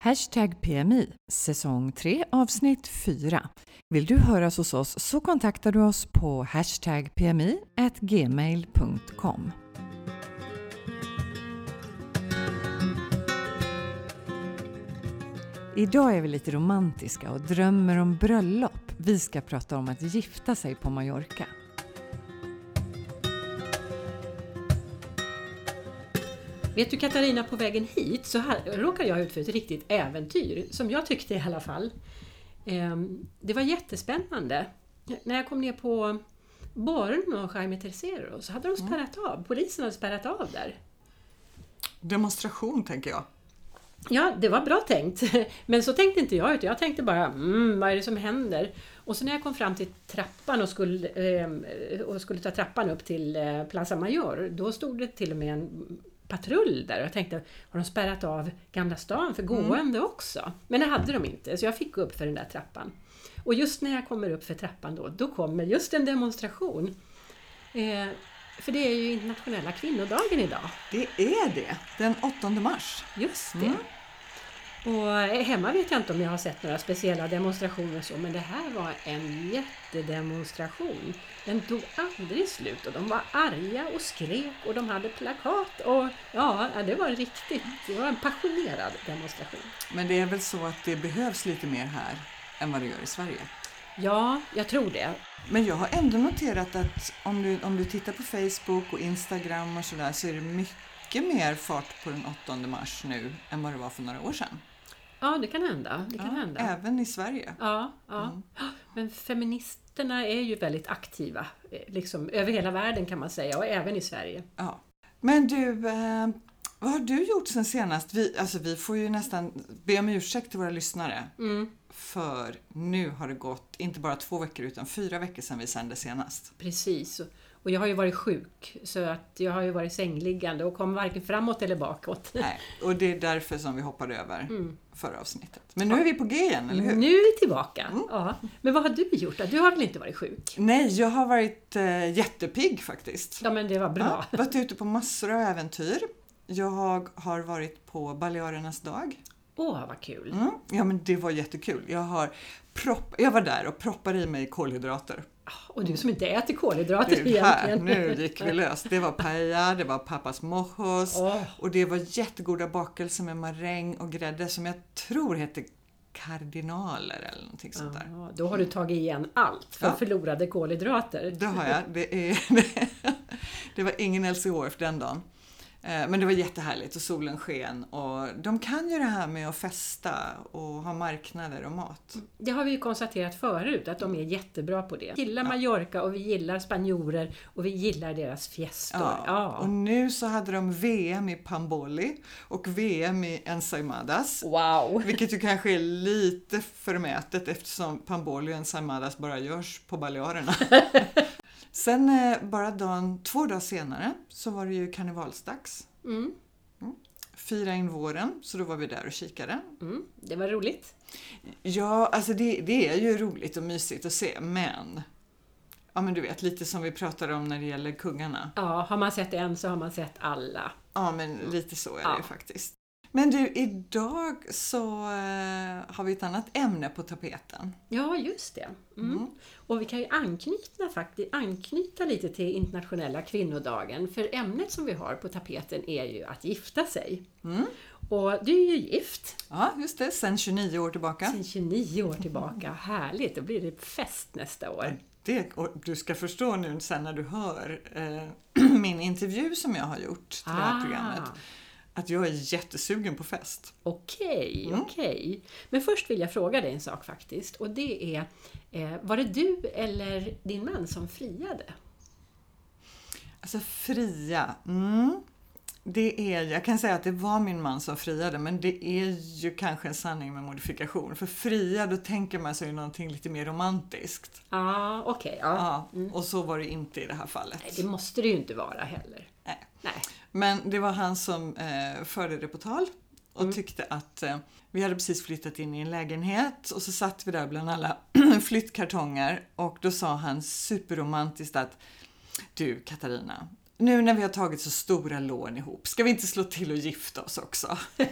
Hashtag PMI, säsong 3 avsnitt 4. Vill du höras hos oss så kontaktar du oss på hashtag PMI gmail.com. Idag är vi lite romantiska och drömmer om bröllop. Vi ska prata om att gifta sig på Mallorca. Vet du Katarina, på vägen hit så här, råkade jag ut för ett riktigt äventyr, som jag tyckte i alla fall. Ehm, det var jättespännande. När jag kom ner på Born och Jaime Tercero så hade de spärrat av, polisen hade spärrat av där. Demonstration tänker jag. Ja, det var bra tänkt. Men så tänkte inte jag, utan jag tänkte bara mm, vad är det som händer? Och så när jag kom fram till trappan och skulle, eh, och skulle ta trappan upp till eh, Plaza Mayor, då stod det till och med en patrull där och jag tänkte, har de spärrat av Gamla stan för gående också? Men det hade de inte, så jag fick gå upp för den där trappan. Och just när jag kommer upp för trappan då, då kommer just en demonstration. Eh, för det är ju internationella kvinnodagen idag. Det är det, den 8 mars. Just det. Och hemma vet jag inte om jag har sett några speciella demonstrationer så, men det här var en jättedemonstration. Den tog aldrig slut och de var arga och skrek och de hade plakat och ja, det var riktigt, det var en passionerad demonstration. Men det är väl så att det behövs lite mer här än vad det gör i Sverige. Ja, jag tror det. Men jag har ändå noterat att om du, om du tittar på Facebook och Instagram och sådär så är det mycket mer fart på den 8 mars nu än vad det var för några år sedan. Ja, det kan hända. Det kan Ja, hända. Även i Sverige. Ja, ja. Men feministerna är ju väldigt aktiva, eh, liksom över hela världen kan man säga och även i Sverige. Ja. Men du, eh, vad har du gjort sen senast? Vi, alltså, vi får ju nästan be om ursäkt till våra lyssnare. Mm, För nu har det gått inte bara två veckor utan fyra veckor sedan vi sände senast. precis. Och jag har ju varit sjuk, så att jag har ju varit sängliggande och kom varken framåt eller bakåt. Nej, och det är därför som vi hoppade över Mm. förra avsnittet. Men nu är vi på G igen, eller hur? Nu är vi tillbaka! Mm. Ja. Men vad har du gjort då? Du har väl inte varit sjuk? Nej, jag har varit eh, jättepigg faktiskt. Ja, men det var bra. Ja, varit ute på massor av äventyr. Jag har varit på Balearernas dag. Åh, vad kul! Mm. Ja, men det var jättekul. Jag, har propp, jag var där och proppade i mig kolhydrater. Och du som inte äter kolhydrater Du, här, egentligen. nu gick vi lös. Det var paella, det var pappas mojos Åh. och det var jättegoda bakelser med maräng och grädde som jag tror heter kardinaler eller någonting sånt där. Ja, då har du tagit igen allt för Ja. förlorade kolhydrater. Det har jag. Det, är, det var ingen LCHF den dagen. Eh, Men det var jättehärligt och solen sken och de kan ju det här med att festa och ha marknader och mat. Det har vi ju konstaterat förut, att de är jättebra på det. Vi gillar Mallorca och vi gillar spanjorer och vi gillar deras fiestor. Ja. Ja. Och nu så hade de VM i Pamboli och VM i ensaimadas. Wow! Vilket ju kanske är lite förmätet eftersom Pamboli och ensaimadas bara görs på Balearerna. Sen eh, bara dagen, två dagar senare så var det ju karnevalsdags. Mm. Fira in våren, så då var vi där och kikade. Mm. Det var roligt. Ja, alltså det, det är ju roligt och mysigt att se, men Ja men du vet, lite som vi pratade om när det gäller kungarna. Ja, har man sett en så har man sett alla. Ja men lite så är Ja. det faktiskt. Men du, idag så eh, har vi ett annat ämne på tapeten. Ja, just det. Mm. Och vi kan ju anknyta, faktiskt, anknyta lite till internationella kvinnodagen. För ämnet som vi har på tapeten är ju att gifta sig. Mm. Och du är ju gift Ja, just det, sen 29 år tillbaka. sedan 29 år tillbaka. Härligt, då blir det fest nästa år. Det, och du ska förstå nu sen när du hör eh, min intervju som jag har gjort till det här programmet. Att jag är jättesugen på fest. Okej, Mm. okej. Men först vill jag fråga dig en sak faktiskt. Och det är, eh, var det du eller din man som friade? Alltså fria. Mm. Det är, jag kan säga att det var min man som friade men det är ju kanske en sanning med modifikation. För fria, då tänker man sig någonting lite mer romantiskt. Ah, okej, ja. Ja, och så var det inte i det här fallet. Nej, det måste det ju inte vara heller. Nej. Nej. Men det var han som eh, förde det på tal och tyckte att eh, vi hade precis flyttat in i en lägenhet och så satt vi där bland alla flyttkartonger och då sa han superromantiskt att du Katarina, nu när vi har tagit så stora lån ihop, ska vi inte slå till och gifta oss också? så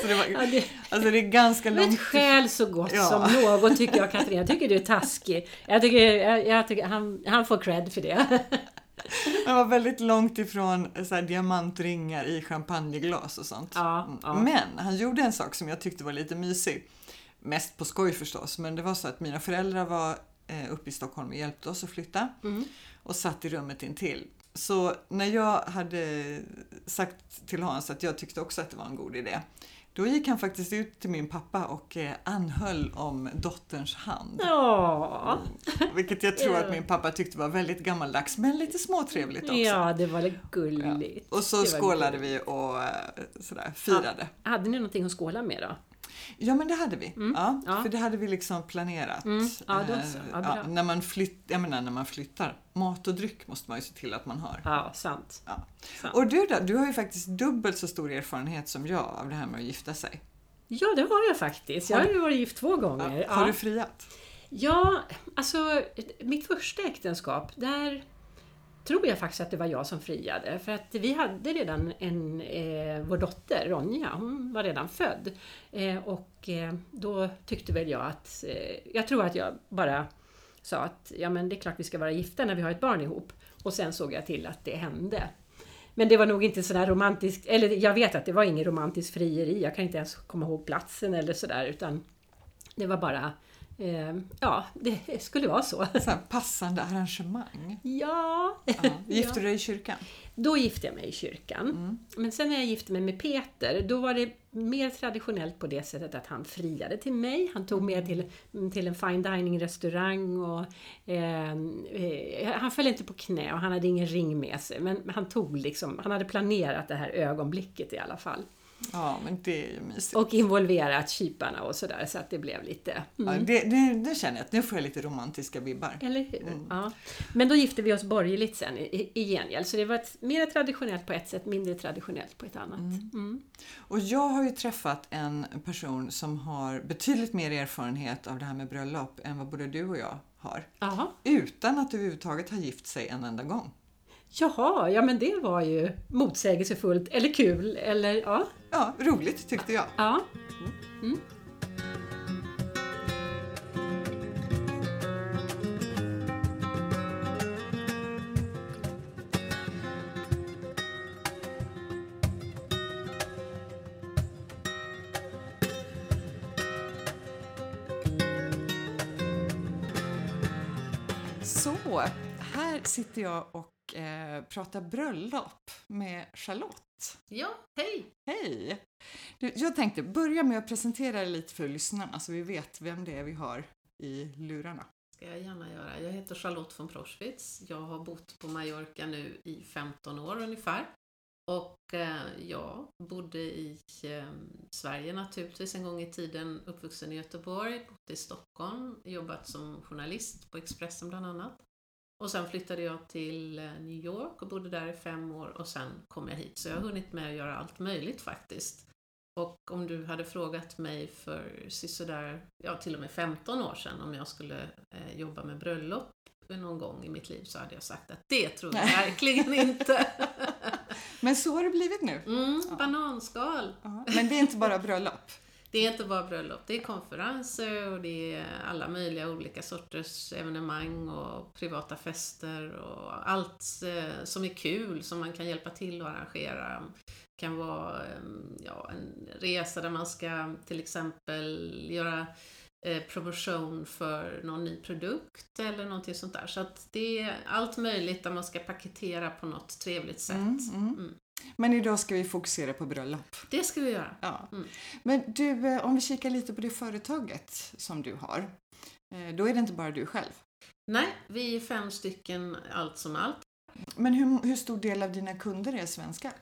Så det, var, Ja, det, alltså det är ganska långt. skäl så gott Ja. som något tycker jag Katrin. Jag tycker du är taskig. Jag tycker, jag, jag tycker han, han får cred för det. Det var väldigt långt ifrån så här, diamantringar i champagneglas och sånt. Ja, Mm. ja. Men han gjorde en sak som jag tyckte var lite mysig. Mest på skoj förstås, men det var så att mina föräldrar var eh, uppe i Stockholm och hjälpte oss att flytta Mm. och satt i rummet intill. Så när jag hade sagt till Hans att jag tyckte också att det var en god idé, då gick han faktiskt ut till min pappa och eh, anhöll om dotterns hand. Ja, Vilket jag tror Ja. att min pappa tyckte var väldigt gammaldags, men lite småtrevligt också. ja det var gulligt. Och så skålade gulligt. vi och eh, sådär, firade. Hade ni någonting att skåla med då? Ja, men det hade vi. Ja, ja. För det hade vi liksom planerat. Mm. Ja, då Eh, så. Ja, bra. när, man flytt, jag menar, när man flyttar. Mat och dryck måste man ju se till att man har. Ja, sant. Ja. sant. Och du då? Du har ju faktiskt dubbelt så stor erfarenhet som jag av det här med att gifta sig. Ja, det har jag faktiskt. Jag har ju varit gift två gånger. Har Ja. du friat? Ja, alltså mitt första äktenskap, där tror jag faktiskt att det var jag som friade. För att vi hade redan en, eh, vår dotter Ronja, hon var redan född. Eh, och eh, då tyckte väl jag att, eh, jag tror att jag bara sa att ja men det är klart vi ska vara gifta när vi har ett barn ihop. Och sen såg jag till att det hände. Men det var nog inte sådär romantiskt, eller jag vet att det var ingen romantisk frieri, jag kan inte ens komma ihåg platsen eller sådär utan det var bara, eh, ja det skulle vara så. Så passande arrangemang. Ja, Ja. Gifte du dig i kyrkan? då gifte jag mig i kyrkan. Mm. Men sen när jag gifte mig med Peter, då var det mer traditionellt på det sättet att han friade till mig. Han tog med till, till en fine dining restaurang och eh, eh, han föll inte på knä och han hade ingen ring med sig. Men han tog liksom, han hade planerat det här ögonblicket i alla fall. Ja, men det är ju mysigt. Och involverat kyparna och sådär så att det blev lite... Mm. Ja, det, det, det känner jag att nu får jag lite romantiska vibbar. Eller hur? Mm. Ja. Men då gifte vi oss borgerligt sen i, i gengäld. Så det var ett, mer traditionellt på ett sätt, mindre traditionellt på ett annat. Mm. Och jag har ju träffat en person som har betydligt mer erfarenhet av det här med bröllop än vad både du och jag har. Jaha. Utan att överhuvudtaget ha gift sig en enda gång. Jaha, ja men det var ju motsägelsefullt eller kul eller ja. Ja, roligt tyckte jag. ja. Så, här sitter jag och eh, pratar bröllop med Charlotte. Ja, hej! Hej! Du, jag tänkte börja med att presentera dig lite för lyssnarna så vi vet vem det är vi har i lurarna. ska jag gärna göra. Jag heter Charlotte von Proschwitz. Jag har bott på Mallorca nu i 15 år ungefär. Och eh, jag bodde i eh, Sverige naturligtvis en gång i tiden, uppvuxen i Göteborg, bott i Stockholm, jobbat som journalist på Expressen bland annat. Och sen flyttade jag till eh, New York och bodde där i fem år och sen kom jag hit. Så jag har hunnit med att göra allt möjligt faktiskt. Och om du hade frågat mig för sådär, ja till och med 15 år sedan om jag skulle eh, jobba med bröllop någon gång i mitt liv så hade jag sagt att det tror jag verkligen inte. Men så har det blivit nu. Mm, bananskal. Ja, Men det är inte bara bröllop. Det är inte bara bröllop, det är konferenser och det är alla möjliga olika sorters evenemang och privata fester och allt eh, som är kul som man kan hjälpa till att arrangera. Det kan vara eh, ja, en resa där man ska till exempel göra eh, promotion för någon ny produkt eller någonting sånt där. Så att det är allt möjligt där man ska paketera på något trevligt sätt. Mm, mm. Mm. Men idag ska vi fokusera på bröllop. Det ska vi göra. Ja. Mm. Men du, eh, om vi kikar lite på det företaget som du har. eh, Då är det inte bara du själv. Nej, vi är fem stycken allt som allt. Men hur, hur stor del av dina kunder är svenskar?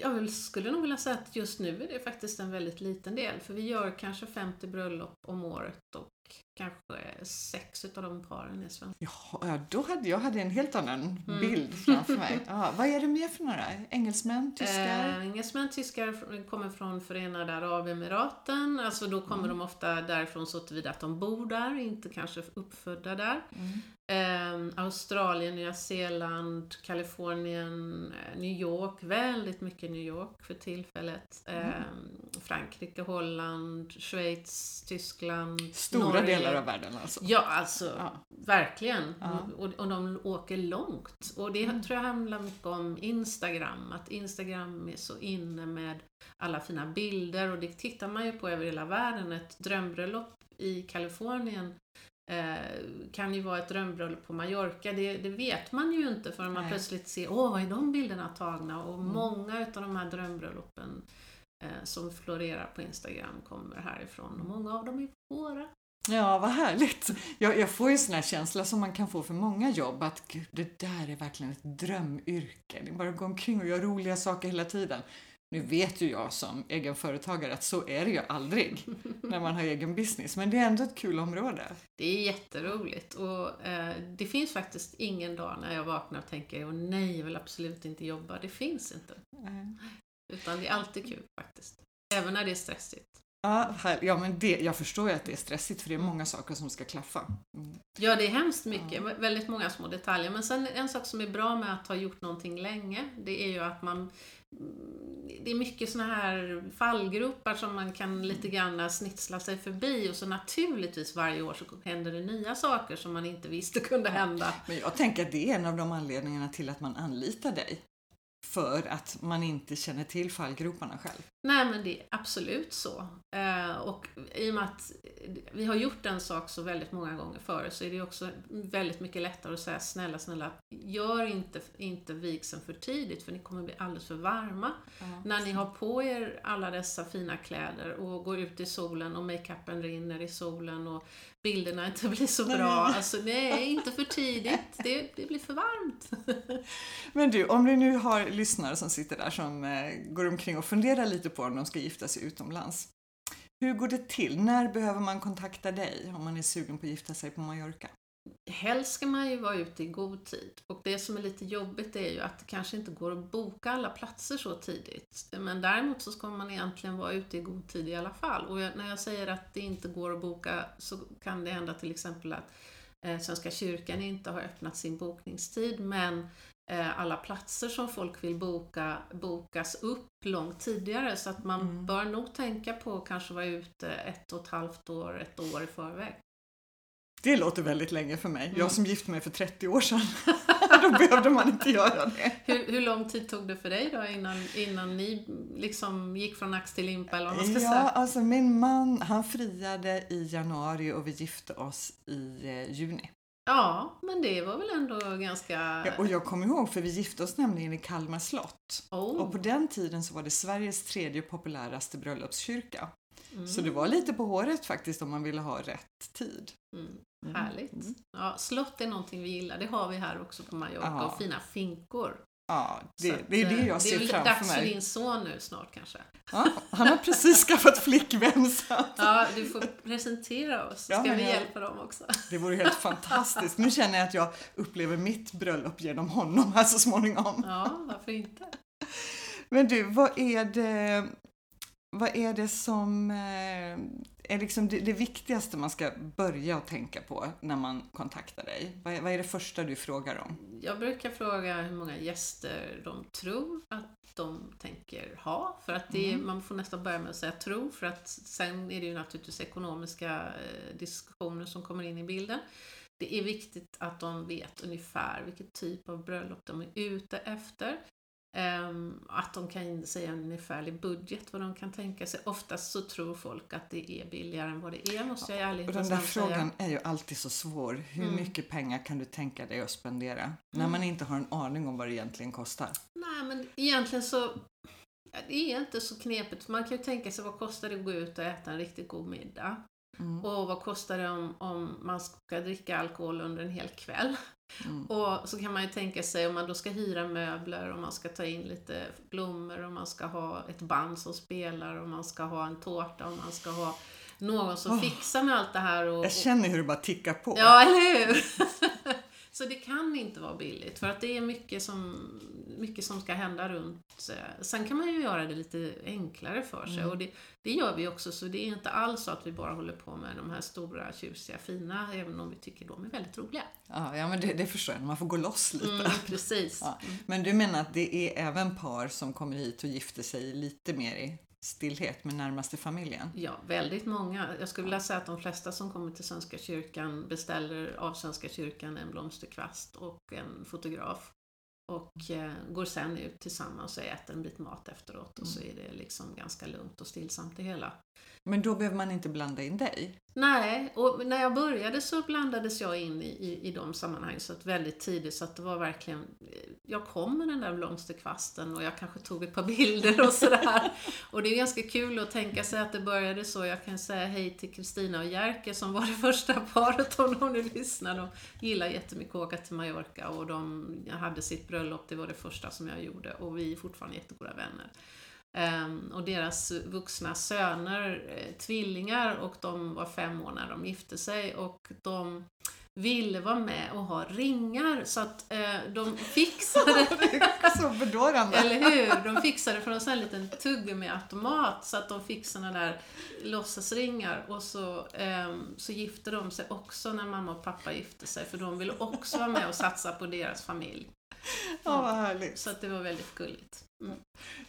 Jag skulle nog vilja säga att just nu är det faktiskt en väldigt liten del, för vi gör kanske 50 bröllop om året och kanske sex utav de paren är svenska. Ja, då hade jag hade en helt annan Mm. bild framför mig. Ja, vad är det mer för några? Engelsmän, tyskar? Eh, engelsmän, tyskar kommer från Förenade Arabemiraten. Alltså då kommer de ofta därifrån så tillvida att de bor där, inte kanske uppfödda där. Mm. Eh, Australien, Nya Zeeland, Kalifornien, eh, New York. Väldigt mycket New York för tillfället. Eh, Frankrike, Holland, Schweiz, Tyskland, Stora Norge. delar av världen alltså. Ja, alltså Ja. verkligen. Ja. Och, och de åker långt. Och det Mm. tror jag handlar mycket om Instagram. Att Instagram är så inne med alla fina bilder och det tittar man ju på över hela världen. Ett drömbröllop i Kalifornien eh, kan ju vara ett drömbröllop på Mallorca. Det, det vet man ju inte förrän man Nej. plötsligt ser, åh, vad är de bilderna tagna? Och Mm. många utav de här drömbröllopen som florerar på Instagram kommer härifrån och många av dem är våra. Ja, vad härligt. Jag, jag får ju sån här känsla som man kan få för många jobb att gud, det där är verkligen ett drömyrke. Det är bara att gå omkring och göra roliga saker hela tiden. Nu vet ju jag som egenföretagare att så är det ju aldrig när man har egen business, men det är ändå ett kul område. Det är jätteroligt och eh, det finns faktiskt ingen dag när jag vaknar och tänker åh nej, jag vill absolut inte jobba. Det finns inte. Utan det är alltid kul faktiskt. Även när det är stressigt. Ja, här, ja men det, jag förstår ju att det är stressigt för det är många saker som ska klaffa. Mm. Ja, det är hemskt mycket. Väldigt många små detaljer. Men sen en sak som är bra med att ha gjort någonting länge, det är ju att man det är mycket såna här fallgropar som man kan lite grann snitsla sig förbi och så naturligtvis varje år så händer det nya saker som man inte visste kunde hända. Men jag tänker att det är en av de anledningarna till att man anlitar dig. För att man inte känner till fallgroparna själv. Nej men det är absolut så. Eh, och i och med att vi har gjort en sak så väldigt många gånger före så är det också väldigt mycket lättare att säga snälla, snälla, gör inte, inte vigseln för tidigt för ni kommer bli alldeles för varma. När ni har på er alla dessa fina kläder och går ut i solen och makeupen rinner i solen och bilderna inte blir så bra. Alltså nej, inte för tidigt. Det, det blir för varmt. Men du, om du nu har lyssnare som sitter där som eh, går omkring och funderar lite på om de ska gifta sig utomlands. Hur går det till? När behöver man kontakta dig om man är sugen på att gifta sig på Mallorca? Helst ska man ju vara ute i god tid. Och det som är lite jobbigt är ju att det kanske inte går att boka alla platser så tidigt. Men däremot så ska man egentligen vara ute i god tid i alla fall. Och när jag säger att det inte går att boka så kan det hända till exempel att eh, Svenska kyrkan inte har öppnat sin bokningstid men alla platser som folk vill boka bokas upp långt tidigare så att man Mm. bör nog tänka på att kanske vara ute ett och ett halvt år, ett år i förväg. Det låter väldigt länge för mig. Mm. Jag som gifte mig för 30 år sedan. Då behövde man inte göra det. Hur, hur lång tid tog det för dig då innan, innan ni liksom gick från ax till limpa eller vad man ska Ja, säga? alltså min man han friade i januari och vi gifte oss i eh, juni. Ja, men det var väl ändå ganska... Ja, och jag kommer ihåg, för vi gifte oss nämligen i Kalmar slott. oh, Och på den tiden så var det Sveriges tredje populäraste bröllopskyrka. mm, Så det var lite på håret faktiskt om man ville ha rätt tid. mm, Mm. härligt. Mm. Ja, slott är någonting vi gillar. Det har vi här också på Mallorca Ja. och fina finkor. Ja, det, att, det är det eh, jag ser Det är väl framför dags för mig. din son nu snart kanske. Ja, han har precis skaffat flickvän så att Ja, du får presentera oss. så Ja, ska vi hjälpa dem också. det vore helt fantastiskt. Nu känner jag att jag upplever mitt bröllop genom honom här så småningom. Ja, varför inte? Men du, vad är det, vad är det som eh, är liksom det, det viktigaste man ska börja att tänka på när man kontaktar dig? Vad är, vad är det första du frågar om? Jag brukar fråga hur många gäster de tror att de tänker ha. För att det, Mm. man får nästan börja med att säga tro, för att sen är det ju naturligtvis ekonomiska eh, diskussioner som kommer in i bilden. Det är viktigt att de vet ungefär vilken typ av bröllop de är ute efter. Ehm, att de kan säga en ungefärlig budget, vad de kan tänka sig. Oftast så tror folk att det är billigare än vad det är, måste jag i Och ärlighetens den där namn säga. frågan är ju alltid så svår. Hur Mm. mycket pengar kan du tänka dig att spendera? När Mm. man inte har en aning om vad det egentligen kostar. Nej, men egentligen så det är inte så knepigt. Man kan ju tänka sig vad kostar det att gå ut och äta en riktigt god middag? Mm. Och vad kostar det om, om man ska dricka alkohol under en hel kväll? Mm. Och så kan man ju tänka sig om man då ska hyra möbler, om man ska ta in lite blommor, om man ska ha ett band som spelar, om man ska ha en tårta, om man ska ha någon som Åh. fixar med allt det här. Och, Jag känner hur det bara tickar på. Ja, eller hur? Så det kan inte vara billigt för att det är mycket som, mycket som ska hända runt. eh, Sen kan man ju göra det lite enklare för sig Mm. och det, det gör vi också så det är inte alls så att vi bara håller på med de här stora, tjusiga, fina även om vi tycker de är väldigt roliga. Ja, ja men det, det förstår jag. Man får gå loss lite. Mm, precis. Ja. Men du menar att det är även par som kommer hit och gifter sig lite mer i stillhet med närmaste familjen? Ja, väldigt många. Jag skulle vilja säga att de flesta som kommer till Svenska kyrkan beställer av Svenska kyrkan en blomsterkvast och en fotograf. Och eh, går sen ut tillsammans och äter en bit mat efteråt och så är det liksom ganska lugnt och stillsamt det hela. Men då behöver man inte blanda in dig? Nej, och när jag började så blandades jag in i, i, i de sammanhang så att väldigt tidigt så att det var verkligen eh, Jag kom med den där blomsterkvasten och jag kanske tog ett par bilder och sådär. och det är ganska kul att tänka sig att det började så. Jag kan säga hej till Kristina och Jerker som var det första paret om de nu lyssnar. De gillar jättemycket att åka till Mallorca och de hade sitt bröllop, det var det första som jag gjorde och vi är fortfarande jättegoda vänner. Ehm, och deras vuxna söner, eh, tvillingar, och de var fem år när de gifte sig och de ville vara med och ha ringar så att eh, de fixade så bedårande. eller hur? De fixade från en sån här liten tuggummi-automat så att de fick såna där låtsasringar och så, ehm, så gifte de sig också när mamma och pappa gifte sig för de ville också vara med och satsa på deras familj. Ja, vad härligt. Så det var väldigt gulligt. Mm.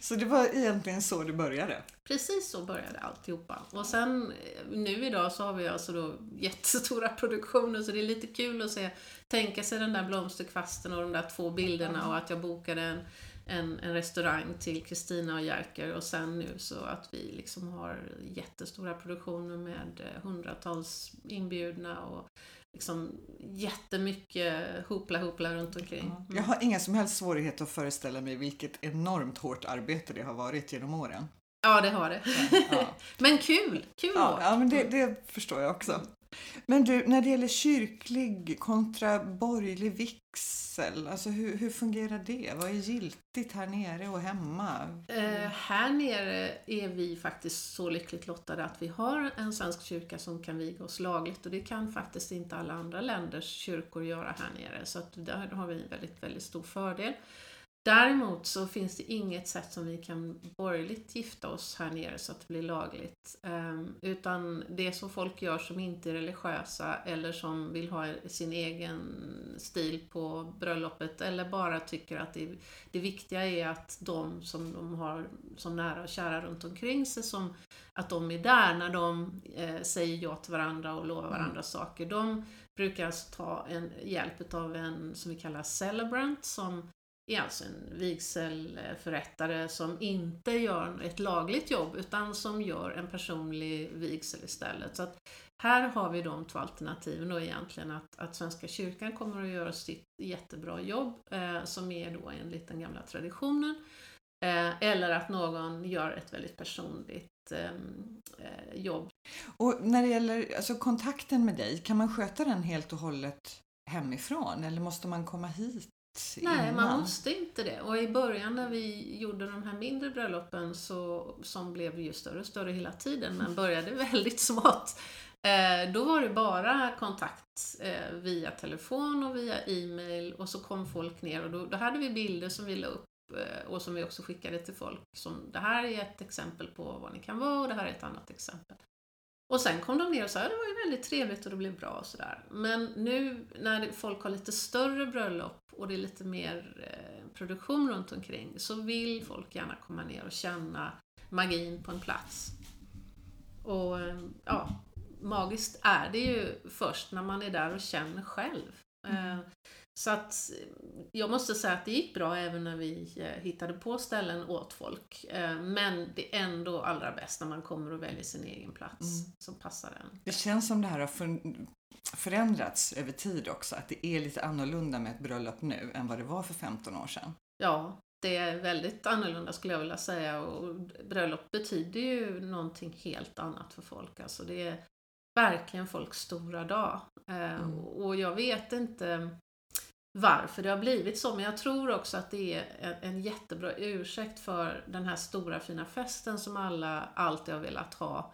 Så det var egentligen så det började? Precis så började alltihopa. Och sen eh, nu idag så har vi alltså då jättestora produktioner så det är lite kul att se, tänka sig den där blomsterkvasten och de där två bilderna och att jag bokade en, en, en restaurang till Kristina och Jerker och sen nu så att vi liksom har jättestora produktioner med eh, hundratals inbjudna och liksom jättemycket hoopla hoopla runt omkring. Mm. Jag har inga som helst svårigheter att föreställa mig vilket enormt hårt arbete det har varit genom åren. Ja, det har det. Ja. Men kul! Kul Ja, år. ja men det, det förstår jag också. Men du, när det gäller kyrklig kontra borgerlig vigsel, alltså hur, hur fungerar det? Vad är giltigt här nere och hemma? Eh, här nere är vi faktiskt så lyckligt lottade att vi har en svensk kyrka som kan viga oss lagligt och det kan faktiskt inte alla andra länders kyrkor göra här nere så att där har vi en väldigt, väldigt stor fördel. Däremot så finns det inget sätt som vi kan borgerligt gifta oss här nere så att det blir lagligt. Ehm, utan det som folk gör som inte är religiösa eller som vill ha sin egen stil på bröllopet eller bara tycker att det, det viktiga är att de som de har som nära och kära runt omkring sig, som, att de är där när de eh, säger ja till varandra och lovar varandra saker. De brukar alltså ta en hjälp av en som vi kallar celebrant som är alltså en vigselförrättare som inte gör ett lagligt jobb utan som gör en personlig vigsel istället. Så att här har vi de två alternativen då egentligen att, att Svenska kyrkan kommer att göra sitt jättebra jobb eh, som är då enligt den gamla traditionen. Eh, eller att någon gör ett väldigt personligt ehm, eh, jobb. Och när det gäller alltså, kontakten med dig, kan man sköta den helt och hållet hemifrån eller måste man komma hit Nej, innan? man måste inte det. Och i början när vi gjorde de här mindre bröllopen så, som blev ju större och större hela tiden men började väldigt smått. Eh, då var det bara kontakt eh, via telefon och via e-mail och så kom folk ner och då, då hade vi bilder som vi la upp eh, och som vi också skickade till folk. Som det här är ett exempel på vad ni kan vara och det här är ett annat exempel. Och sen kom de ner och sa att det var ju väldigt trevligt och det blev bra och sådär. Men nu när folk har lite större bröllop och det är lite mer eh, produktion runt omkring så vill folk gärna komma ner och känna magin på en plats. Och eh, ja, magiskt är det ju först när man är där och känner själv. Eh, Så att eh, jag måste säga att det gick bra även när vi eh, hittade på ställen åt folk. Eh, Men det är ändå allra bäst när man kommer och väljer sin egen plats Mm. som passar en. Det känns som det här har för- förändrats över tid också, att det är lite annorlunda med ett bröllop nu än vad det var för 15 år sedan. Ja, det är väldigt annorlunda skulle jag vilja säga och bröllop betyder ju någonting helt annat för folk. Alltså det är verkligen folks stora dag. Mm. Och jag vet inte varför det har blivit så, men jag tror också att det är en, jättebra ursäkt för den här stora fina festen som alla alltid har velat ha.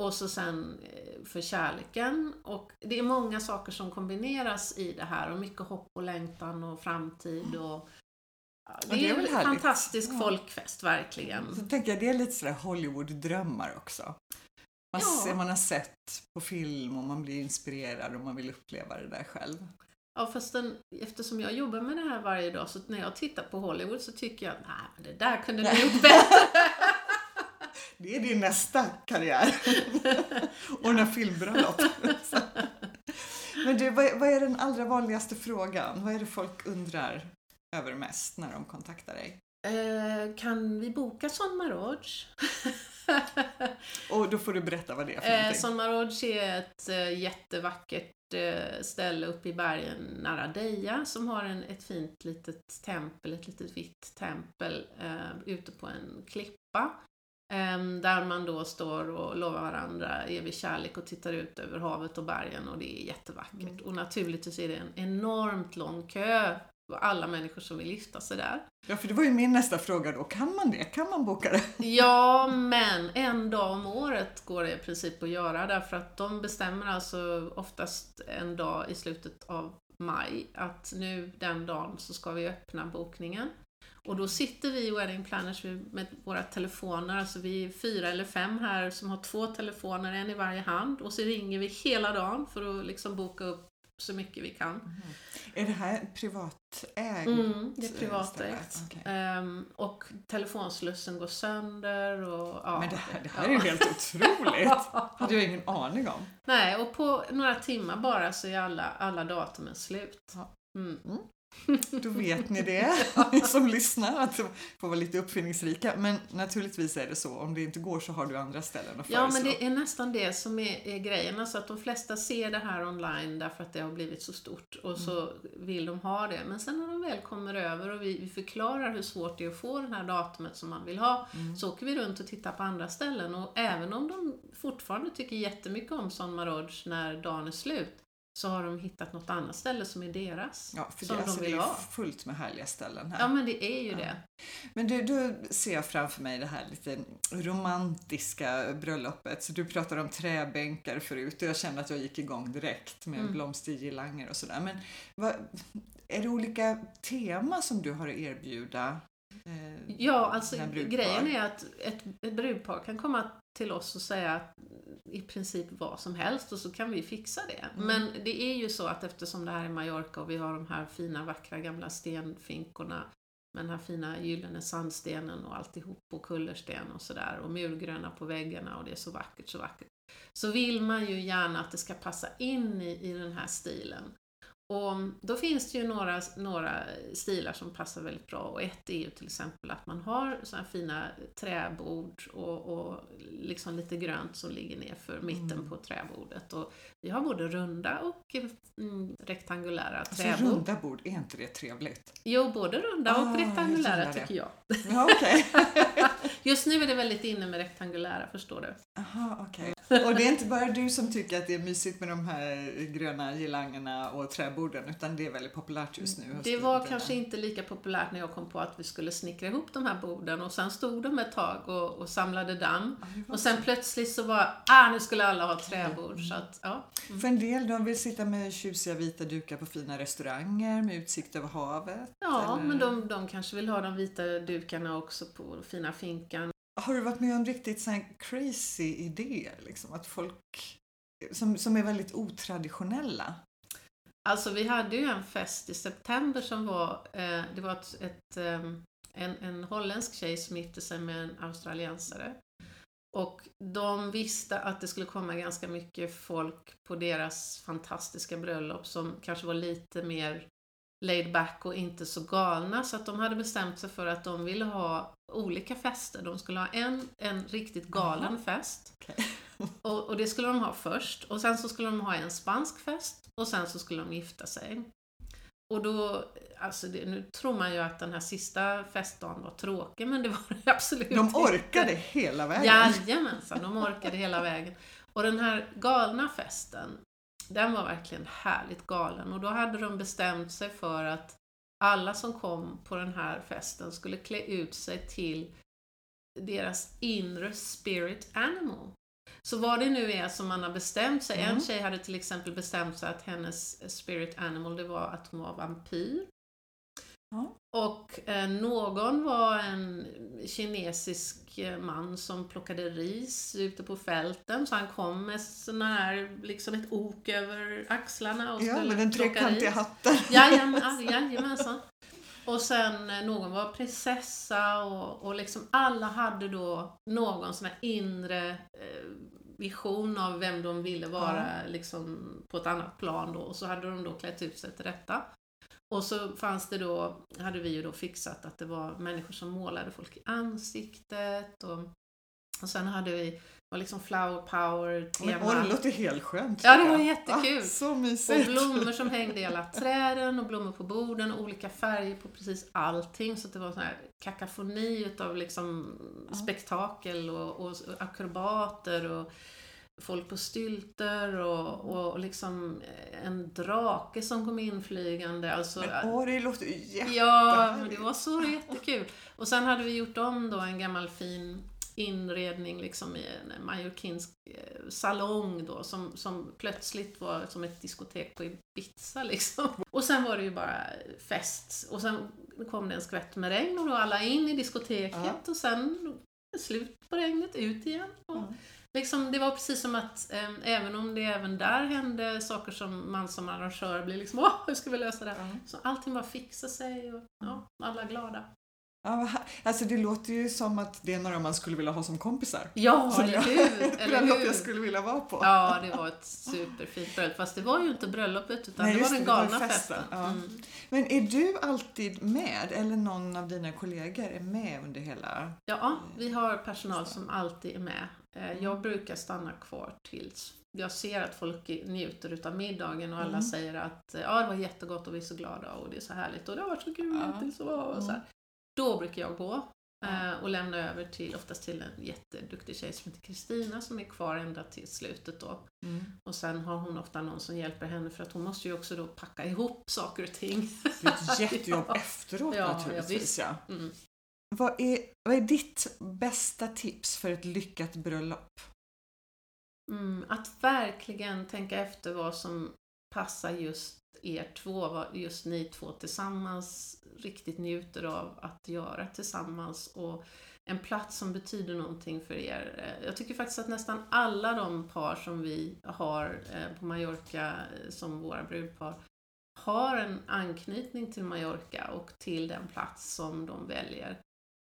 och så sen eh, för kärleken. Och det är många saker som kombineras i det här och mycket hopp och längtan och framtid och det, det är en härligt. fantastisk Ja. folkfest verkligen. Så tänker jag, det är lite sådär Hollywood-drömmar också. Man, Ja. ser, man har sett på film och man blir inspirerad och man vill uppleva det där själv. Ja, fast den, eftersom jag jobbar med det här varje dag så när jag tittar på Hollywood så tycker jag nej, det där kunde ni gjort bättre. Det är din nästa karriär. Ordna filmbröllop. Så. Men du, vad, vad är den allra vanligaste frågan? Vad är det folk undrar över mest när de kontaktar dig? Eh, kan vi boka Son Maroj? Och då får du berätta vad det är för eh, någonting. Son Maroj är ett eh, jättevackert eh, ställe uppe i bergen nära Deja som har en, ett fint litet tempel, ett litet vitt tempel eh, ute på en klippa. Ehm, där man då står och lovar varandra evig kärlek och tittar ut över havet och bergen och det är jättevackert. Mm. Och naturligtvis är det en enormt lång kö alla människor som vill gifta sig där. Ja, för det var ju min nästa fråga då. Kan man det? Kan man boka det? Ja, men en dag om året går det i princip att göra därför att de bestämmer alltså oftast en dag i slutet av maj att nu den dagen så ska vi öppna bokningen. Och då sitter vi wedding planners med våra telefoner, alltså vi är fyra eller fem här som har två telefoner, en i varje hand och så ringer vi hela dagen för att liksom boka upp så mycket vi kan. Är det här privatägt? Mm, det är privatägt. Okej. Ehm, och telefonslussen går sönder och ja, Men det här, det här ja. är ju helt otroligt. hade jag ingen aning om. Nej, och på några timmar bara så är alla, alla datumen slut. Ja. Mm. Då vet ni det, ni som lyssnar, att få vara lite uppfinningsrika. Men naturligtvis är det så, om det inte går så har du andra ställen att Ja, föreslå. men det är nästan det som är, är grejen. Alltså att de flesta ser det här online därför att det har blivit så stort och så vill de ha det. Men sen när de väl kommer över och vi, vi förklarar hur svårt det är att få det här datumet som man vill ha, så åker vi runt och tittar på andra ställen. Och även om de fortfarande tycker jättemycket om Son Maroj när dagen är slut, så har de hittat något annat ställe som är deras. Ja, för som det, de alltså, det vill är ha. fullt med härliga ställen här. Ja, men det är ju Ja. det. Men du, då ser jag framför mig det här lite romantiska bröllopet. Så du pratade om träbänkar förut och jag kände att jag gick igång direkt med Mm. blomstergirlanger och sådär. Men vad, är det olika tema som du har att erbjuda? Eh, Ja, alltså grejen är att ett, ett brudpar kan komma till oss och säga att i princip vad som helst och så kan vi fixa det. Mm. Men det är ju så att eftersom det här är Mallorca och vi har de här fina vackra gamla stenfinkorna med den här fina gyllene sandstenen och alltihop och kullersten och sådär och murgröna på väggarna och det är så vackert, så vackert. Så vill man ju gärna att det ska passa in i, i den här stilen. Och då finns det ju några, några stilar som passar väldigt bra och ett är ju till exempel att man har sådana fina träbord och, och liksom lite grönt som ligger ner för mitten Mm. på träbordet. Och vi har både runda och mm, rektangulära Alltså träbord. runda bord, är inte det trevligt? Jo, både runda Ah, och jag rektangulära det. tycker jag. Ja, okej. Just nu är det väldigt inne med rektangulära, förstår du. Aha, okej. Och det är inte bara du som tycker att det är mysigt med de här gröna girlangerna och träborden, utan det är väldigt populärt just nu. Det var kanske inte lika populärt när jag kom på att vi skulle snickra ihop de här borden och sen stod de ett tag och, och samlade damm. Var Och sen plötsligt så var ah nu skulle alla ha träbord. Så att, ja. För en del de vill sitta med tjusiga vita dukar på fina restauranger med utsikt över havet. ja, eller- men de, de kanske vill ha de vita dukarna också på fina finkan. Har du varit med om riktigt sån crazy idéer? Liksom, att folk som, som är väldigt otraditionella. Alltså vi hade ju en fest i september som var, eh, det var ett, ett, ehm, en, en holländsk tjej som gifte sig med en australiensare. Och de visste att det skulle komma ganska mycket folk på deras fantastiska bröllop som kanske var lite mer laid back och inte så galna. Så att de hade bestämt sig för att de ville ha olika fester. De skulle ha en, en riktigt galen fest. Okej. Och, och det skulle de ha först. Och sen så skulle de ha en spansk fest. Och sen så skulle de gifta sig. Och då, alltså det, nu tror man ju att den här sista festdagen var tråkig, men det var det absolut De inte. orkade hela vägen. Jajamensan, de orkade hela vägen. Och den här galna festen, den var verkligen härligt galen. Och då hade de bestämt sig för att alla som kom på den här festen skulle klä ut sig till deras inre spirit animal. Så vad det nu är som man har bestämt sig. Mm. En tjej hade till exempel bestämt sig att hennes spirit animal, det var att hon var vampyr. Ja. Och eh, någon var en kinesisk eh, man som plockade ris ute på fälten, så han kom med sån här, liksom ett ok över axlarna och Ja, skulle med den trekantiga ris. hatten. Jajamän, ah, jajamensan. Och sen eh, någon var prinsessa och, och liksom alla hade då någon sån här inre eh, vision av vem de ville vara liksom på ett annat plan då. Och så hade de då klätt ut sig till detta. Och så fanns det då, hade vi ju då fixat att det var människor som målade folk i ansiktet och, och sen hade vi, var liksom flower power Men, tema. åh, det låter helt skönt. Ja, det var jättekul. Ah, så Och mysigt. blommor som hängde i alla träden och blommor på borden och olika färger på precis allting. Så att det var sån här kakafoni utav liksom Ja. spektakel och, och akrobater och folk på stylter och, och liksom en drake som kom inflygande. Alltså, Men, åh, det låter ju jätte... Ja, det var så jättekul. Och sen hade vi gjort om då en gammal fin inredning liksom i en mallorquinsk eh, salong då som, som plötsligt var som ett diskotek på Ibiza liksom. Och sen var det ju bara fest. Och sen kom det en skvätt med regn och då alla in i diskoteket Ja. och sen slut på regnet, ut igen. Och Ja. Liksom, det var precis som att eh, även om det även där hände saker som man som arrangör blir liksom åh, hur ska vi lösa det här? Ja. Så allting bara fixar sig och ja, alla är glada. Ja, alltså det låter ju som att det är några man skulle vilja ha som kompisar. Ja, Som eller hur? Eller Bröllop jag skulle vilja vara på. Ja, det var ett superfint bröllop. Fast det var ju inte bröllopet utan Nej, det var den galna festen, festen. ja. Mm. Men är du alltid med eller någon av dina kollegor är med under hela? Ja, vi har personal som alltid är med. Eh, Jag brukar stanna kvar tills jag ser att folk njuter utav middagen och alla Mm. säger att eh, ja, det var jättegott och vi är så glada och det är så härligt och det har varit så kul Ja. hittills och och så här. Då brukar jag gå eh, och lämna över till, oftast till en jätteduktig tjej som heter Kristina som är kvar ända till slutet då. Och sen har hon ofta någon som hjälper henne för att hon måste ju också då packa ihop saker och ting. Det är ett jättejobb Ja. efteråt Ja, ja, naturligtvis. visst. Ja, Mm. Vad, är, vad är ditt bästa tips för ett lyckat bröllop? Mm, att verkligen tänka efter vad som passar just er två, vad just ni två tillsammans riktigt njuter av att göra tillsammans och en plats som betyder någonting för er. Eh, jag tycker faktiskt att nästan alla de par som vi har eh, på Mallorca eh, som våra brudpar har en anknytning till Mallorca och till den plats som de väljer.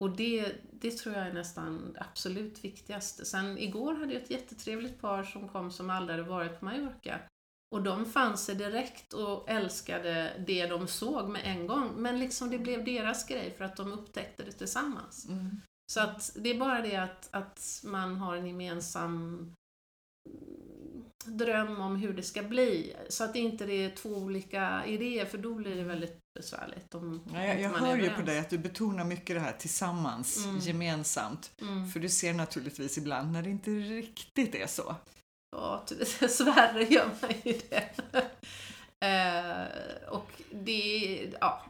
Och det, det tror jag är nästan det absolut viktigaste. Sen igår hade jag ett jättetrevligt par som kom som aldrig hade varit på Mallorca. Och de fann sig direkt och älskade det de såg med en gång. Men liksom det blev deras grej för att de upptäckte det tillsammans. Så att det är bara det att, att man har en gemensam dröm om hur det ska bli. Så att inte det är två olika idéer för då blir det väldigt besvärligt. Om Ja, jag jag hör ju på dig att du betonar mycket det här tillsammans, Mm. gemensamt. Mm. För du ser naturligtvis ibland när det inte riktigt är så. Ja, dessvärre gör man ju det. eh, och det, ja,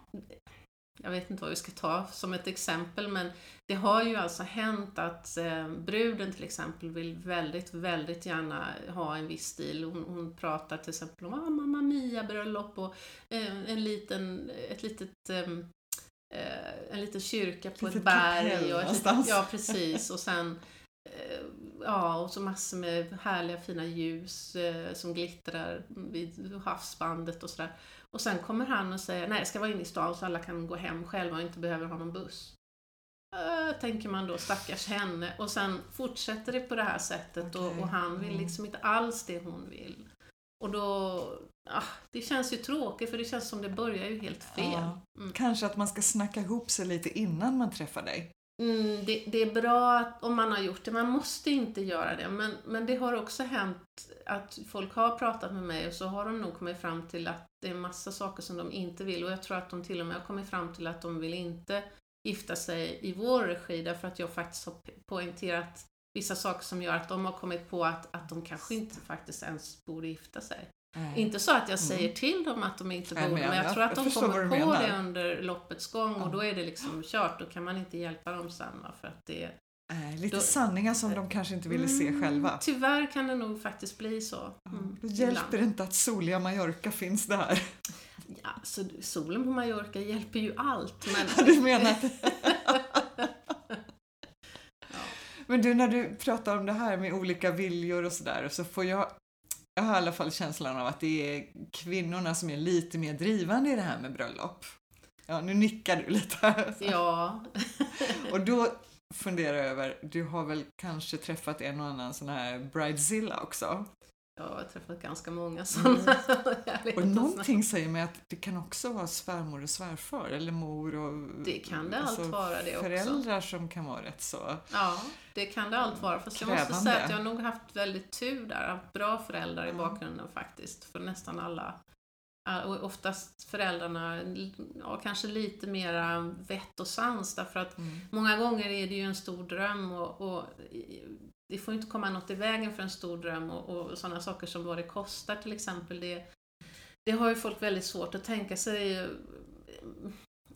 jag vet inte vad vi ska ta som ett exempel, men det har ju alltså hänt att eh, bruden till exempel vill väldigt, väldigt gärna ha en viss stil. Hon, hon pratar till exempel om ah, Mamma Mia-bröllop och eh, en liten, ett litet ehm, eh, en liten kyrka på Litet ett berg. Och ett litet, ja, precis. Och sen Ja, och så massor med härliga fina ljus som glittrar vid havsbandet och sådär. Och sen kommer han och säger nej, det ska vara inne i stan så alla kan gå hem själva och inte behöver ha någon buss. Äh, tänker man då, stackars henne. Och sen fortsätter det på det här sättet och, Okej, och han vill mm. liksom inte alls det hon vill. Och då, ah, det känns ju tråkigt för det känns som det börjar ju helt fel. Ja. Mm. Kanske att man ska snacka ihop sig lite innan man träffar dig. Mm, det, det är bra att, om man har gjort det, man måste inte göra det. Men, men det har också hänt att folk har pratat med mig och så har de nog kommit fram till att det är massa saker som de inte vill. Och jag tror att de till och med har kommit fram till att de vill inte gifta sig i vår regi därför att jag faktiskt har po- poängterat vissa saker som gör att de har kommit på att, att de kanske inte faktiskt ens borde gifta sig. Inte så att jag säger Mm. till dem att de inte Nej, borde, men jag- men jag, tror att jag de kommer på det under loppets gång och då är det liksom kört. Då kan man inte hjälpa dem sen för att det, Äh, lite Då- sanningar som de kanske inte ville se Mm, själva. Tyvärr kan det nog faktiskt bli så. Mm, Då ibland. hjälper det inte att soliga Mallorca finns där. Ja, så solen på Mallorca hjälper ju allt. Men... Du menar. Men du, när du pratar om det här med olika viljor och sådär så får jag jag har i alla fall känslan av att det är kvinnorna som är lite mer drivande i det här med bröllop. Ja, nu nickar du lite. Ja, Och då funderar jag över, du har väl kanske träffat en och annan sån här bridezilla också? Jag har träffat ganska många sådana. Och någonting säger mig att det kan också vara svärmor och svärfar eller mor och Det kan det allt vara det också. föräldrar som kan vara rätt så. Ja, det kan det allt vara. Fast jag måste Krävande. säga att jag har nog haft väldigt tur där. Haft bra föräldrar i bakgrunden faktiskt. För nästan alla. Och oftast föräldrarna, ja, kanske lite mera vett och sans. Därför att Mm. många gånger är det ju en stor dröm och, och det får inte komma något i vägen för en stor dröm och, och sådana saker som vad det kostar till exempel. Det, det har ju folk väldigt svårt att tänka sig.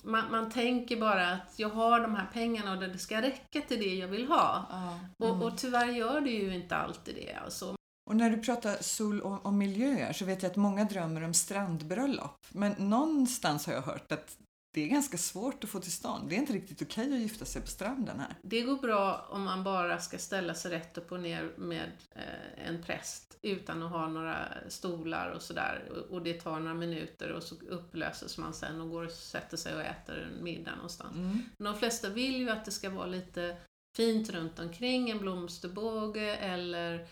Man, man tänker bara att jag har de här pengarna och det ska räcka till det jag vill ha. Mm. Och, och tyvärr gör det ju inte alltid det. Alltså. Och när du pratar sol och, och miljöer så vet jag att många drömmer om strandbröllop. Men någonstans har jag hört att det är ganska svårt att få till stånd. Det är inte riktigt okej att gifta sig på stranden här. Det går bra om man bara ska ställa sig rätt upp och ner med eh, en präst utan att ha några stolar och sådär. Och, och det tar några minuter och så upplöses man sen och går och sätter sig och äter en middag någonstans. Mm. Men de flesta vill ju att det ska vara lite fint runt omkring, en blomsterbåge eller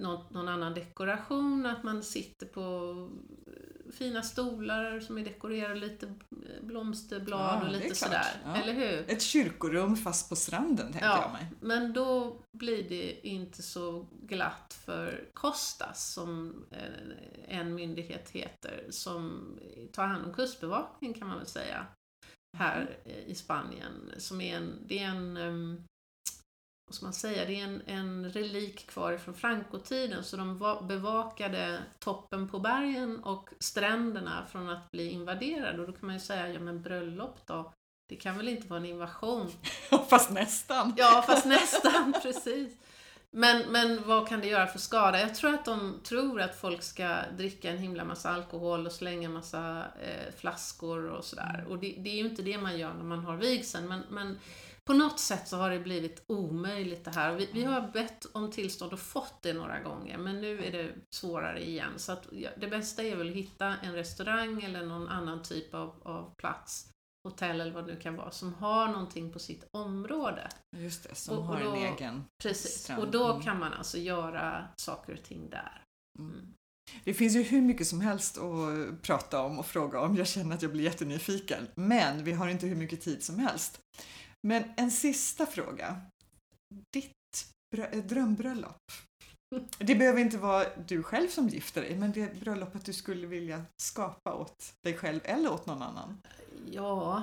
någon, någon annan dekoration, att man sitter på fina stolar som är dekorerade lite blomsterblad Ja, och lite sådär. Ja. Eller hur? Ett kyrkorum fast på stranden tänker Ja. jag mig. Men då blir det inte så glatt för Costas, som eh, en myndighet heter, som tar hand om kustbevakning kan man väl säga, här eh, i Spanien. Som är en, det är en, ehm, vad ska man säga, det är en, en relik kvar från Franco-tiden, så de va- bevakade toppen på bergen och stränderna från att bli invaderade. Och då kan man ju säga, ja men bröllop då? Det kan väl inte vara en invasion? fast nästan. Ja, fast nästan, precis. Men, men vad kan det göra för skada? Jag tror att de tror att folk ska dricka en himla massa alkohol och slänga en massa eh, flaskor och sådär. Och det, det är ju inte det man gör när man har vigseln, men, men på något sätt så har det blivit omöjligt det här. Vi, vi har bett om tillstånd och fått det några gånger, men nu är det svårare igen. Så att, ja, det bästa är väl att hitta en restaurang eller någon annan typ av, av plats, hotell eller vad det nu kan vara, som har någonting på sitt område. Just det, som Och- och har en då- egen Precis, strand. och då Mm. kan man alltså göra saker och ting där. Mm. Det finns ju hur mycket som helst att prata om och fråga om. Jag känner att jag blir jättenyfiken. Men vi har inte hur mycket tid som helst. Men en sista fråga. Ditt eh, drömbröllop. Det behöver inte vara du själv som gifter dig, men det bröllopet du skulle vilja skapa åt dig själv eller åt någon annan. Ja,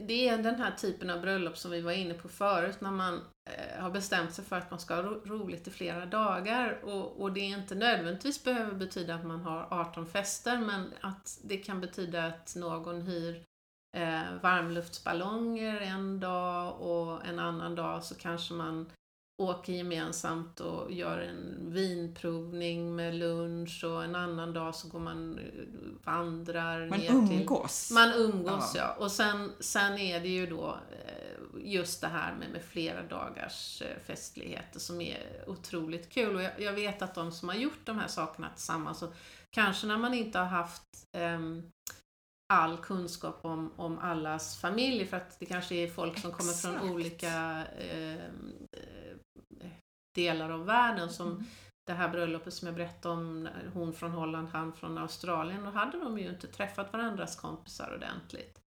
det är den här typen av bröllop som vi var inne på förut, när man eh, har bestämt sig för att man ska ha ro- roligt i flera dagar. Och, och det inte nödvändigtvis behöver betyda att man har 18 fester, men att det kan betyda att någon hyr eh, varmluftsballonger en dag och en annan dag så kanske man åker gemensamt och gör en vinprovning med lunch och en annan dag så går man eh, vandrar Man ner till... umgås. Man umgås Ja. ja. Och sen, sen är det ju då eh, just det här med, med flera dagars eh, festligheter som är otroligt kul. Och jag, jag vet att de som har gjort de här sakerna tillsammans, och kanske när man inte har haft ehm, all kunskap om, om allas familjer, för att det kanske är folk som kommer Exakt. från olika ehm, eh, delar av världen som Mm. det här bröllopet som jag berättade om, hon från Holland, han från Australien, då hade de ju inte träffat varandras kompisar ordentligt.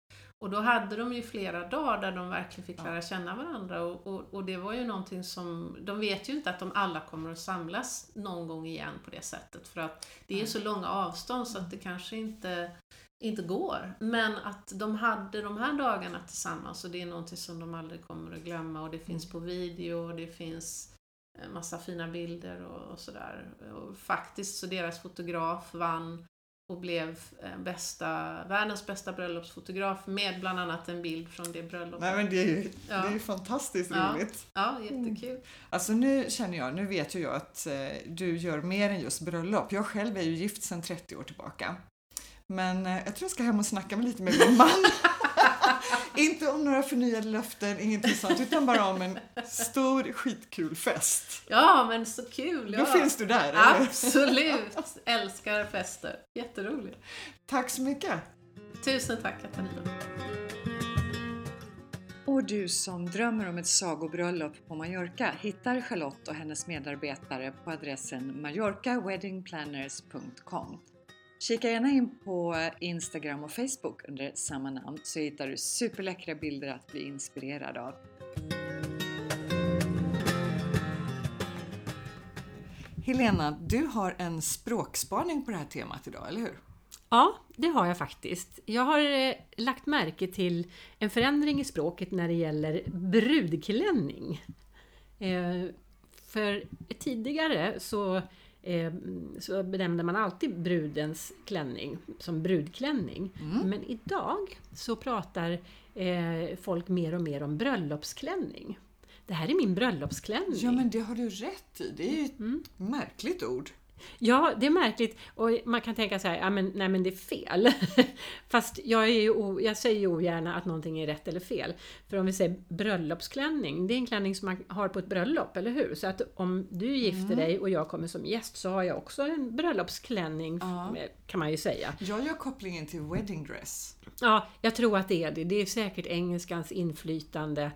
Och då hade de ju flera dagar där de verkligen fick lära känna varandra och, och, och det var ju någonting som, de vet ju inte att de alla kommer att samlas någon gång igen på det sättet för att det är så långa avstånd så att det kanske inte, inte går. Men att de hade de här dagarna tillsammans och det är någonting som de aldrig kommer att glömma och det finns på video och det finns en massa fina bilder och, och sådär. Och faktiskt så deras fotograf vann och blev eh, bästa, världens bästa bröllopsfotograf med bland annat en bild från det bröllopet. Nej men det är ju, Ja. det är ju fantastiskt Ja. roligt. Ja, jättekul. Alltså nu känner jag, nu vet ju jag att eh, du gör mer än just bröllop. Jag själv är ju gift sedan 30 år tillbaka. Men eh, jag tror jag ska hem och snacka med lite med min man. Inte om några förnyade löften, ingenting sånt, utan bara om en stor skitkul fest. Ja, men så kul! Då Ja. finns du där, eller? Absolut! Älskar fester. Jätteroligt. Tack så mycket! Tusen tack Katarina. Och du som drömmer om ett sagobröllop på Mallorca hittar Charlotte och hennes medarbetare på adressen mallorcaweddingplanners.com. Kika gärna in på Instagram och Facebook under samma namn så hittar du superläckra bilder att bli inspirerad av. Helena, du har en språkspaning på det här temat idag, eller hur? Ja, det har jag faktiskt. Jag har eh, lagt märke till en förändring i språket när det gäller brudklänning. Eh, för tidigare så, eh, så benämnde man alltid brudens klänning som brudklänning. Men idag så pratar eh, folk mer och mer om bröllopsklänning. Det här är min bröllopsklänning. Ja, men det har du rätt i. Det är ju ett Mm. märkligt ord. Ja, det är märkligt och man kan tänka så här, ja, men, nej men det är fel. Fast jag, är ju o, jag säger ju ogärna att någonting är rätt eller fel. För om vi säger bröllopsklänning, det är en klänning som man har på ett bröllop, eller hur? Så att om du gifter dig och jag kommer som gäst så har jag också en bröllopsklänning, Ja. kan man ju säga. Jag gör kopplingen till wedding dress. Ja, jag tror att det är det. Det är säkert engelskans inflytande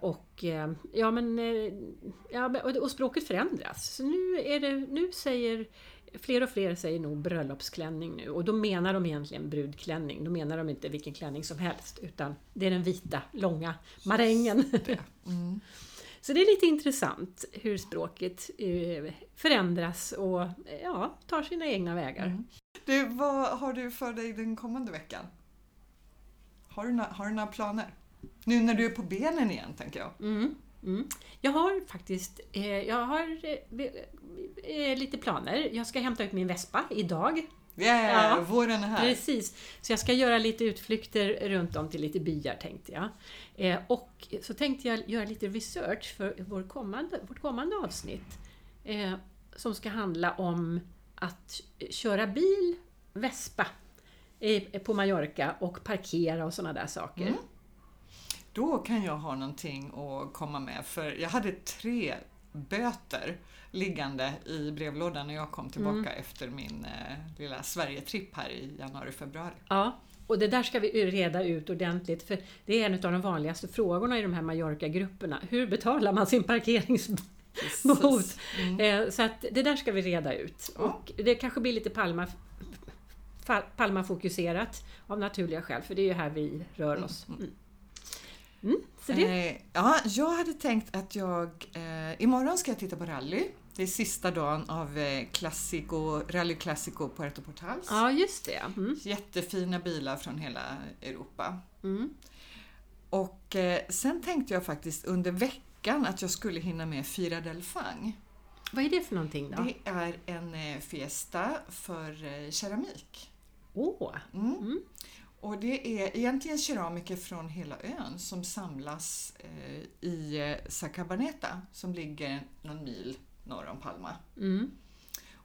och, eh, ja, men, eh, ja, och, språket förändras. Så nu, är det, nu säger fler och fler säger nog bröllopsklänning nu och då menar de egentligen brudklänning. Då menar de inte vilken klänning som helst utan det är den vita, långa marängen. Mm. Så det är lite intressant hur språket eh, förändras och eh, ja, tar sina egna vägar. Mm. Du, vad har du för dig den kommande veckan? Har du, några- har du några planer? Nu när du är på benen igen, tänker jag. Mm, mm. Jag har faktiskt eh, jag har, eh, eh, lite planer. Jag ska hämta ut min vespa idag. Yeah, Ja. våren är här. Precis. Så jag ska göra lite utflykter runt om till lite byar tänkte jag. Eh, och så tänkte jag göra lite research för vår kommande, vårt kommande avsnitt. Eh, som ska handla om att köra bil, vespa, eh, på Mallorca och parkera och sådana där saker. Mm. Då kan jag ha någonting att komma med, för jag hade tre böter liggande i brevlådan när jag kom tillbaka Mm. efter min eh, lilla Sverige-tripp här i januari-februari. Ja, och det där ska vi reda ut ordentligt för det är en av de vanligaste frågorna i de här Mallorca-grupperna. Hur betalar man sin parkeringsbot? Mm. Eh, Så att det där ska vi reda ut. Ja. Och det kanske blir lite Palma, Palma-fokuserat av naturliga skäl, för det är ju här vi rör oss. Mm. Mm, så det, Eh, ja, jag hade tänkt att jag... Eh, imorgon ska jag titta på rally. Det är sista dagen av eh, Classico, Rally Classico Puerto Portals. ja, just det. Mm. Jättefina bilar från hela Europa. Mm. Och eh, sen tänkte jag faktiskt under veckan att jag skulle hinna med Fira del Fang. Vad är det för någonting då? Det är en eh, fiesta för eh, keramik. Åh! Mm. Mm. Och det är egentligen keramiker från hela ön som samlas eh, i eh, Sacabaneta som ligger någon mil norr om Palma. Mm.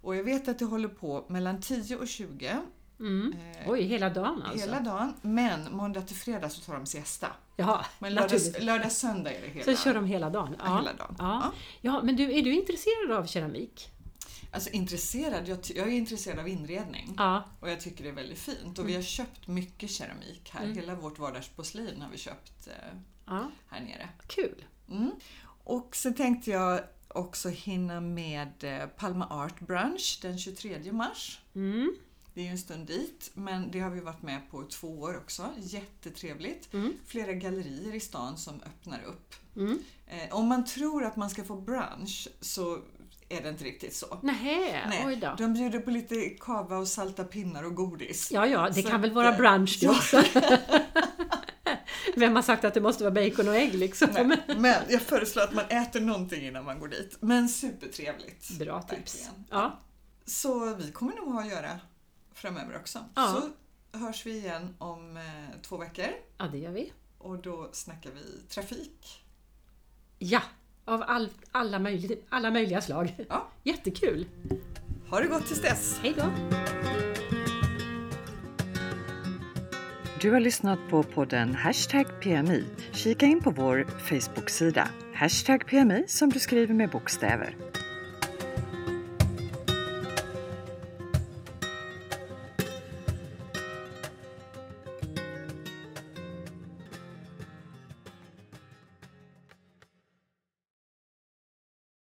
Och jag vet att det håller på mellan 10 och 20 Mm. eh, Oj, hela dagen alltså? hela dagen. Men måndag till fredag så tar de siesta. Jaha, Men lördag, lördag söndag är det hela, Så kör de hela dagen? ja, hela dagen. Ja. ja, men du, är du intresserad av keramik? Alltså intresserad, jag, jag är intresserad av inredning Ja. och jag tycker det är väldigt fint. Och vi har köpt mycket keramik här. Mm. Hela vårt vardagsporslin har vi köpt eh, ja. här nere. Kul! Mm. Och sen tänkte jag också hinna med eh, Palma Art Brunch den 23 mars. Mm. Det är ju en stund dit, men det har vi varit med på två år också. Jättetrevligt. Mm. Flera gallerier i stan som öppnar upp. Mm. Eh, om man tror att man ska få brunch så är det inte riktigt så. Nähä, Nej, oj då. De bjuder på lite kava och salta pinnar och godis. Ja, ja, det Så kan väl att, vara eh, brunch ja. också. Vem har sagt att det måste vara bacon och ägg liksom? Nej, men jag föreslår att man äter någonting innan man går dit. Men supertrevligt. Bra tips. Verkligen. Ja. Så vi kommer nog ha att göra framöver också. Ja. Så hörs vi igen om eh, två veckor Ja, det gör vi. och då snackar vi trafik. Ja, av all, alla, möjliga, alla möjliga slag. Ja. Jättekul! Ha det gott tills dess! Hej då! Du har lyssnat på podden Hashtag PMI. Kika in på vår Facebook-sida. Hashtag PMI som du skriver med bokstäver.